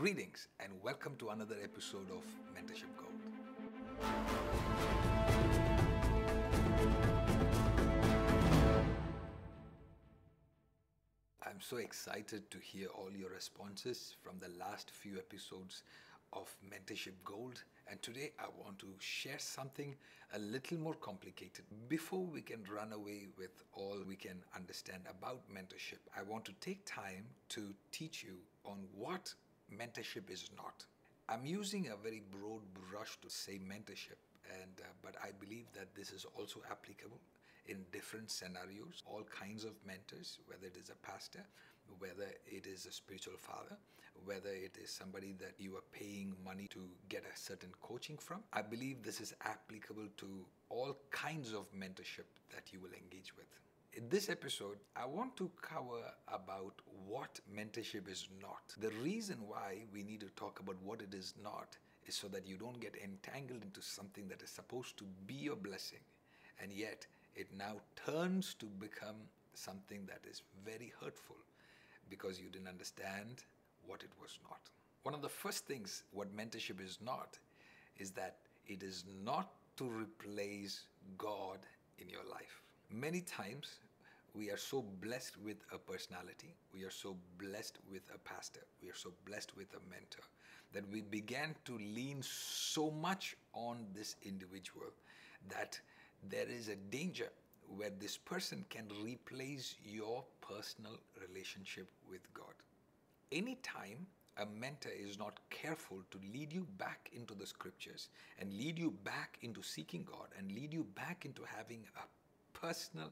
Greetings and welcome to another episode of Mentorship Gold. I'm so excited to hear all your responses from the last few episodes of Mentorship Gold. And today I want to share something a little more complicated. Before we can run away with all we can understand about mentorship, I want to take time to teach you on what mentorship is not. I'm using a very broad brush to say mentorship, and uh, but I believe that this is also applicable in different scenarios, all kinds of mentors, whether it is a pastor, whether it is a spiritual father, whether it is somebody that you are paying money to get a certain coaching from. I believe this is applicable to all kinds of mentorship that you will engage with. In this episode, I want to cover about what mentorship is not. The reason why we need to talk about what it is not is so that you don't get entangled into something that is supposed to be your blessing and yet it now turns to become something that is very hurtful because you didn't understand what it was not. One of the first things what mentorship is not is that it is not to replace God in your life. Many times we are so blessed with a personality, we are so blessed with a pastor, we are so blessed with a mentor that we began to lean so much on this individual that there is a danger where this person can replace your personal relationship with God. Anytime a mentor is not careful to lead you back into the scriptures and lead you back into seeking God and lead you back into having a personal,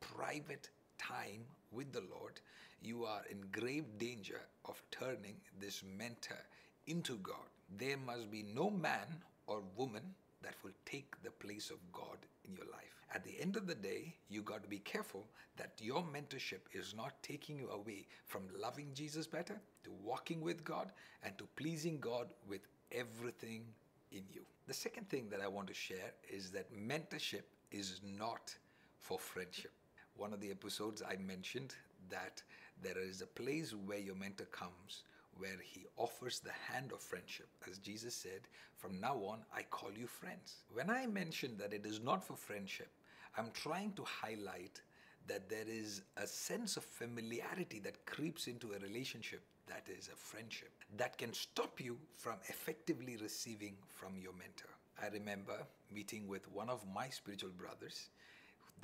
private time with the Lord, you are in grave danger of turning this mentor into God. There must be no man or woman that will take the place of God in your life. At the end of the day, you got to be careful that your mentorship is not taking you away from loving Jesus better, to walking with God, and to pleasing God with everything in you. The second thing that I want to share is that mentorship is not for friendship. One of the episodes I mentioned that there is a place where your mentor comes where he offers the hand of friendship. As Jesus said, From now on, I call you friends. When I mention that it is not for friendship, I'm trying to highlight that there is a sense of familiarity that creeps into a relationship that is a friendship that can stop you from effectively receiving from your mentor. I remember meeting with one of my spiritual brothers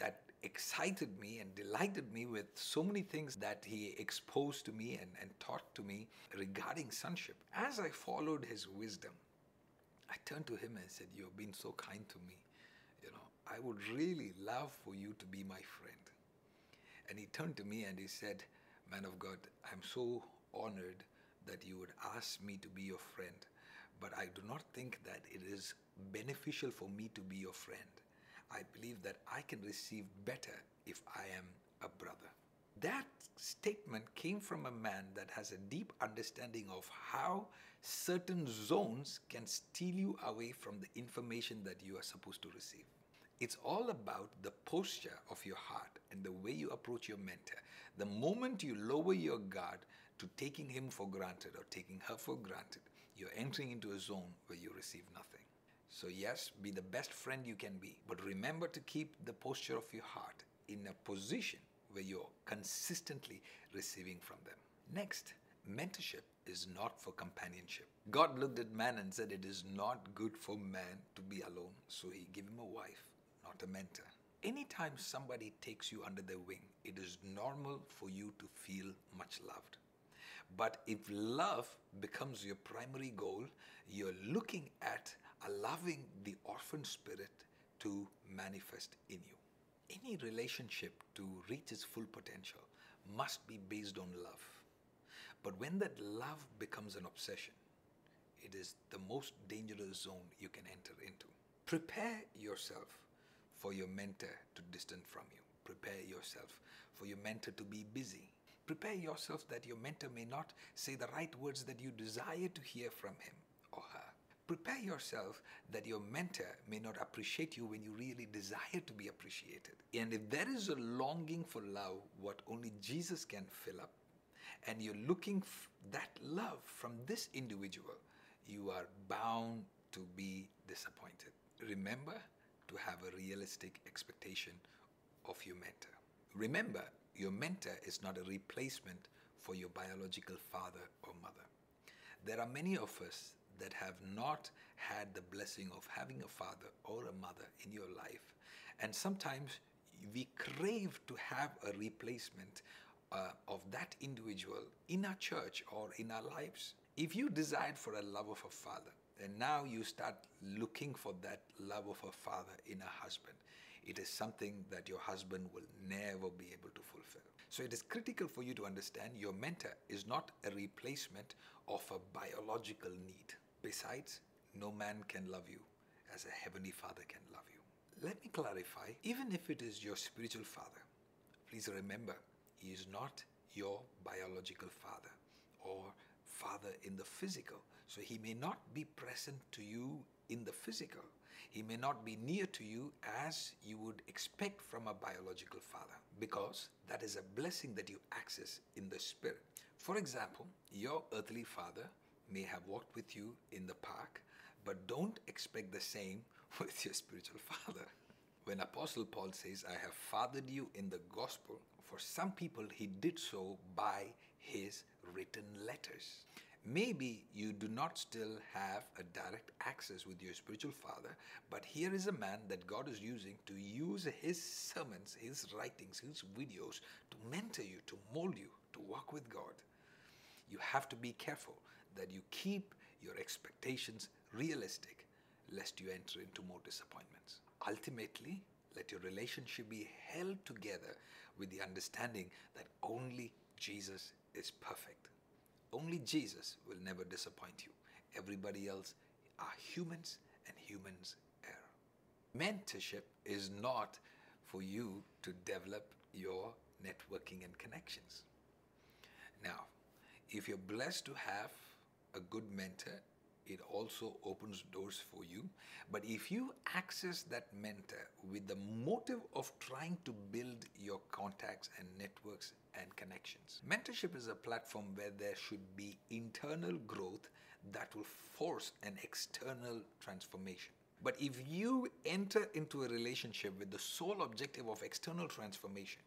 that excited me and delighted me with so many things that he exposed to me and, and taught to me regarding sonship. As I followed his wisdom, I turned to him and said, You have been so kind to me. You know, I would really love for you to be my friend. And he turned to me and he said, Man of God, I'm so honored that you would ask me to be your friend, but I do not think that it is beneficial for me to be your friend. I believe that I can receive better if I am a brother. That statement came from a man that has a deep understanding of how certain zones can steal you away from the information that you are supposed to receive. It's all about the posture of your heart and the way you approach your mentor. The moment you lower your guard to taking him for granted or taking her for granted, you're entering into a zone where you receive nothing. So, yes, be the best friend you can be, but remember to keep the posture of your heart in a position where you're consistently receiving from them. Next, mentorship is not for companionship. God looked at man and said, It is not good for man to be alone, so he gave him a wife, not a mentor. Anytime somebody takes you under their wing, it is normal for you to feel much loved. But if love becomes your primary goal, you're looking at allowing the orphan spirit to manifest in you. Any relationship to reach its full potential must be based on love. But when that love becomes an obsession, it is the most dangerous zone you can enter into. Prepare yourself for your mentor to distance from you. Prepare yourself for your mentor to be busy. Prepare yourself that your mentor may not say the right words that you desire to hear from him or her. Prepare yourself that your mentor may not appreciate you when you really desire to be appreciated. And if there is a longing for love, what only Jesus can fill up, and you're looking that love from this individual, you are bound to be disappointed. Remember to have a realistic expectation of your mentor. Remember, your mentor is not a replacement for your biological father or mother. There are many of us that have not had the blessing of having a father or a mother in your life. And sometimes we crave to have a replacement uh, of that individual in our church or in our lives. If you desired for a love of a father, and now you start looking for that love of a father in a husband, it is something that your husband will never be able to fulfill. So it is critical for you to understand your mentor is not a replacement of a biological need. Besides, no man can love you as a heavenly father can love you. Let me clarify even if it is your spiritual father, please remember he is not your biological father or father in the physical. So he may not be present to you in the physical. He may not be near to you as you would expect from a biological father because that is a blessing that you access in the spirit. For example, your earthly father may have walked with you in the park, but don't expect the same with your spiritual father. When Apostle Paul says, I have fathered you in the gospel, for some people he did so by his written letters. Maybe you do not still have a direct access with your spiritual father, but here is a man that God is using to use his sermons, his writings, his videos to mentor you, to mold you, to walk with God. You have to be careful that you keep your expectations realistic, lest you enter into more disappointments. Ultimately, let your relationship be held together with the understanding that only Jesus is perfect. Only Jesus will never disappoint you. Everybody else are humans and humans err. Mentorship is not for you to develop your networking and connections. Now, if you're blessed to have a good mentor, it also opens doors for you. But if you access that mentor with the motive of trying to build your contacts and networks and connections, mentorship is a platform where there should be internal growth that will force an external transformation. But if you enter into a relationship with the sole objective of external transformation,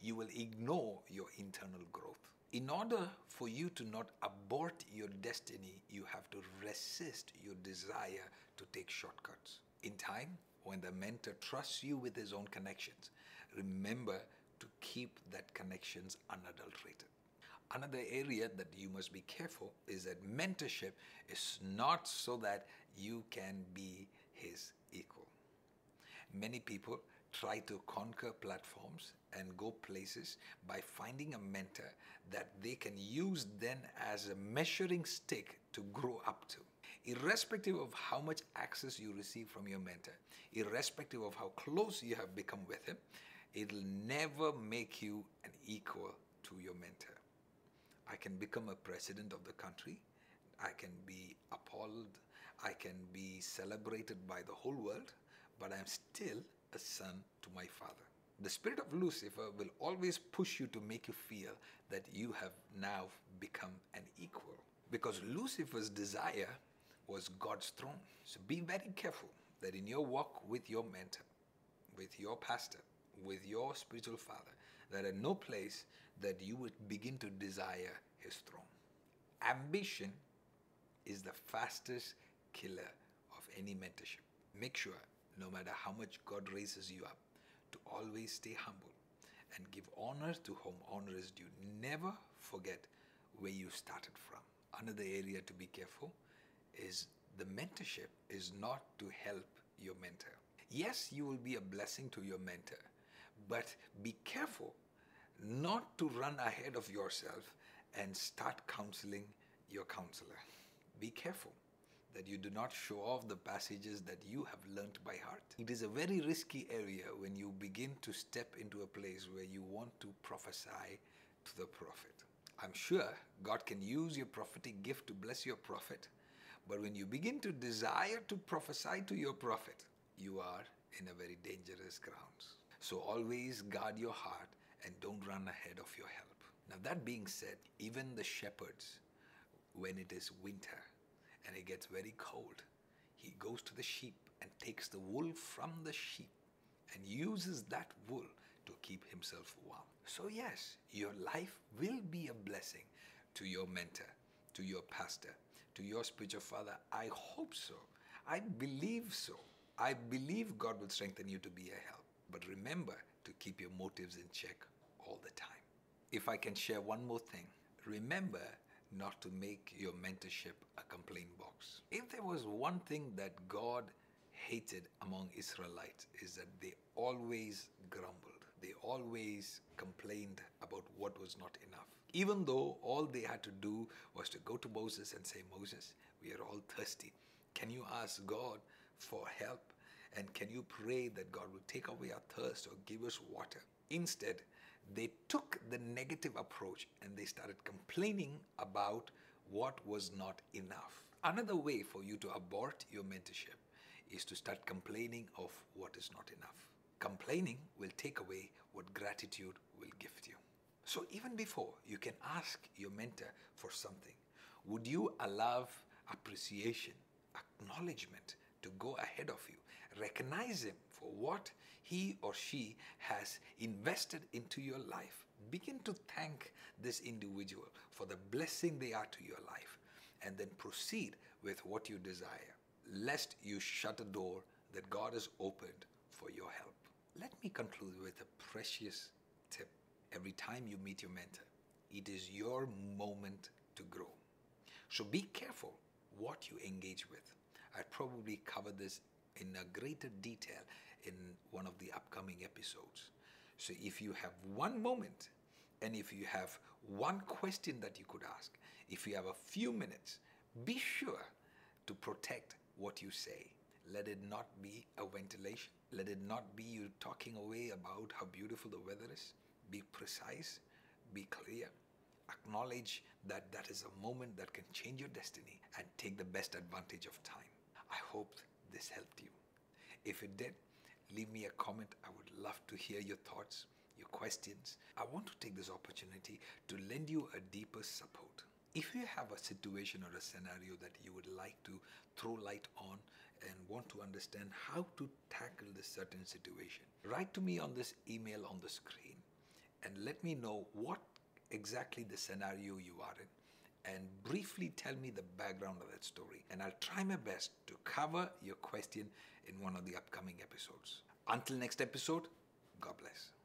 you will ignore your internal growth. In order for you to not abort your destiny, you have to resist your desire to take shortcuts. In time, when the mentor trusts you with his own connections, remember to keep that connections unadulterated. Another area that you must be careful is that mentorship is not so that you can be his equal. Many people try to conquer platforms and go places by finding a mentor that they can use then as a measuring stick to grow up to. Irrespective of how much access you receive from your mentor, irrespective of how close you have become with him, it'll never make you an equal to your mentor. I can become a president of the country, I can be appalled, I can be celebrated by the whole world, but I'm still a son to my father. The spirit of Lucifer will always push you to make you feel that you have now become an equal. Because Lucifer's desire was God's throne. So be very careful that in your walk with your mentor, with your pastor, with your spiritual father, that at no place that you would begin to desire his throne. Ambition is the fastest killer of any mentorship. Make sure, no matter how much God raises you up, to always stay humble and give honor to whom honor is due. Never forget where you started from. Another area to be careful is the mentorship is not to help your mentor. Yes, you will be a blessing to your mentor, but be careful not to run ahead of yourself and start counseling your counselor. Be careful that you do not show off the passages that you have learnt by heart. It is a very risky area when you begin to step into a place where you want to prophesy to the prophet. I'm sure God can use your prophetic gift to bless your prophet, but when you begin to desire to prophesy to your prophet, you are in a very dangerous grounds. So always guard your heart and don't run ahead of your help. Now, that being said, even the shepherds, when it is winter and it gets very cold, he goes to the sheep and takes the wool from the sheep and uses that wool to keep himself warm. So, yes, your life will be a blessing to your mentor, to your pastor, to your spiritual father. I hope so. I believe so. I believe God will strengthen you to be a help. But remember to keep your motives in check all the time. If I can share one more thing, remember not to make your mentorship a complaint box. If there was one thing that God hated among Israelites is that they always grumbled. They always complained about what was not enough. Even though all they had to do was to go to Moses and say, Moses, we are all thirsty. Can you ask God for help? And can you pray that God will take away our thirst or give us water? Instead, they took the negative approach and they started complaining about what was not enough. Another way for you to abort your mentorship is to start complaining of what is not enough. Complaining will take away what gratitude will gift you. So, even before you can ask your mentor for something, would you allow appreciation, acknowledgement to go ahead of you? Recognize him for what he or she has invested into your life. Begin to thank this individual for the blessing they are to your life and then proceed with what you desire, lest you shut a door that God has opened for your help. Let me conclude with a precious tip. Every time you meet your mentor, it is your moment to grow. So be careful what you engage with. I probably covered this in a greater detail in one of the upcoming episodes. So if you have one moment and if you have one question that you could ask, if you have a few minutes, be sure to protect what you say. Let it not be a ventilation. Let it not be you talking away about how beautiful the weather is. Be precise, be clear. Acknowledge that that is a moment that can change your destiny and take the best advantage of time. I hope this helped you. If it did, leave me a comment. I would love to hear your thoughts, your questions. I want to take this opportunity to lend you a deeper support. If you have a situation or a scenario that you would like to throw light on and want to understand how to tackle this certain situation, write to me on this email on the screen and let me know what exactly the scenario you are in and briefly tell me the background of that story. And I'll try my best to cover your question in one of the upcoming episodes. Until next episode, God bless.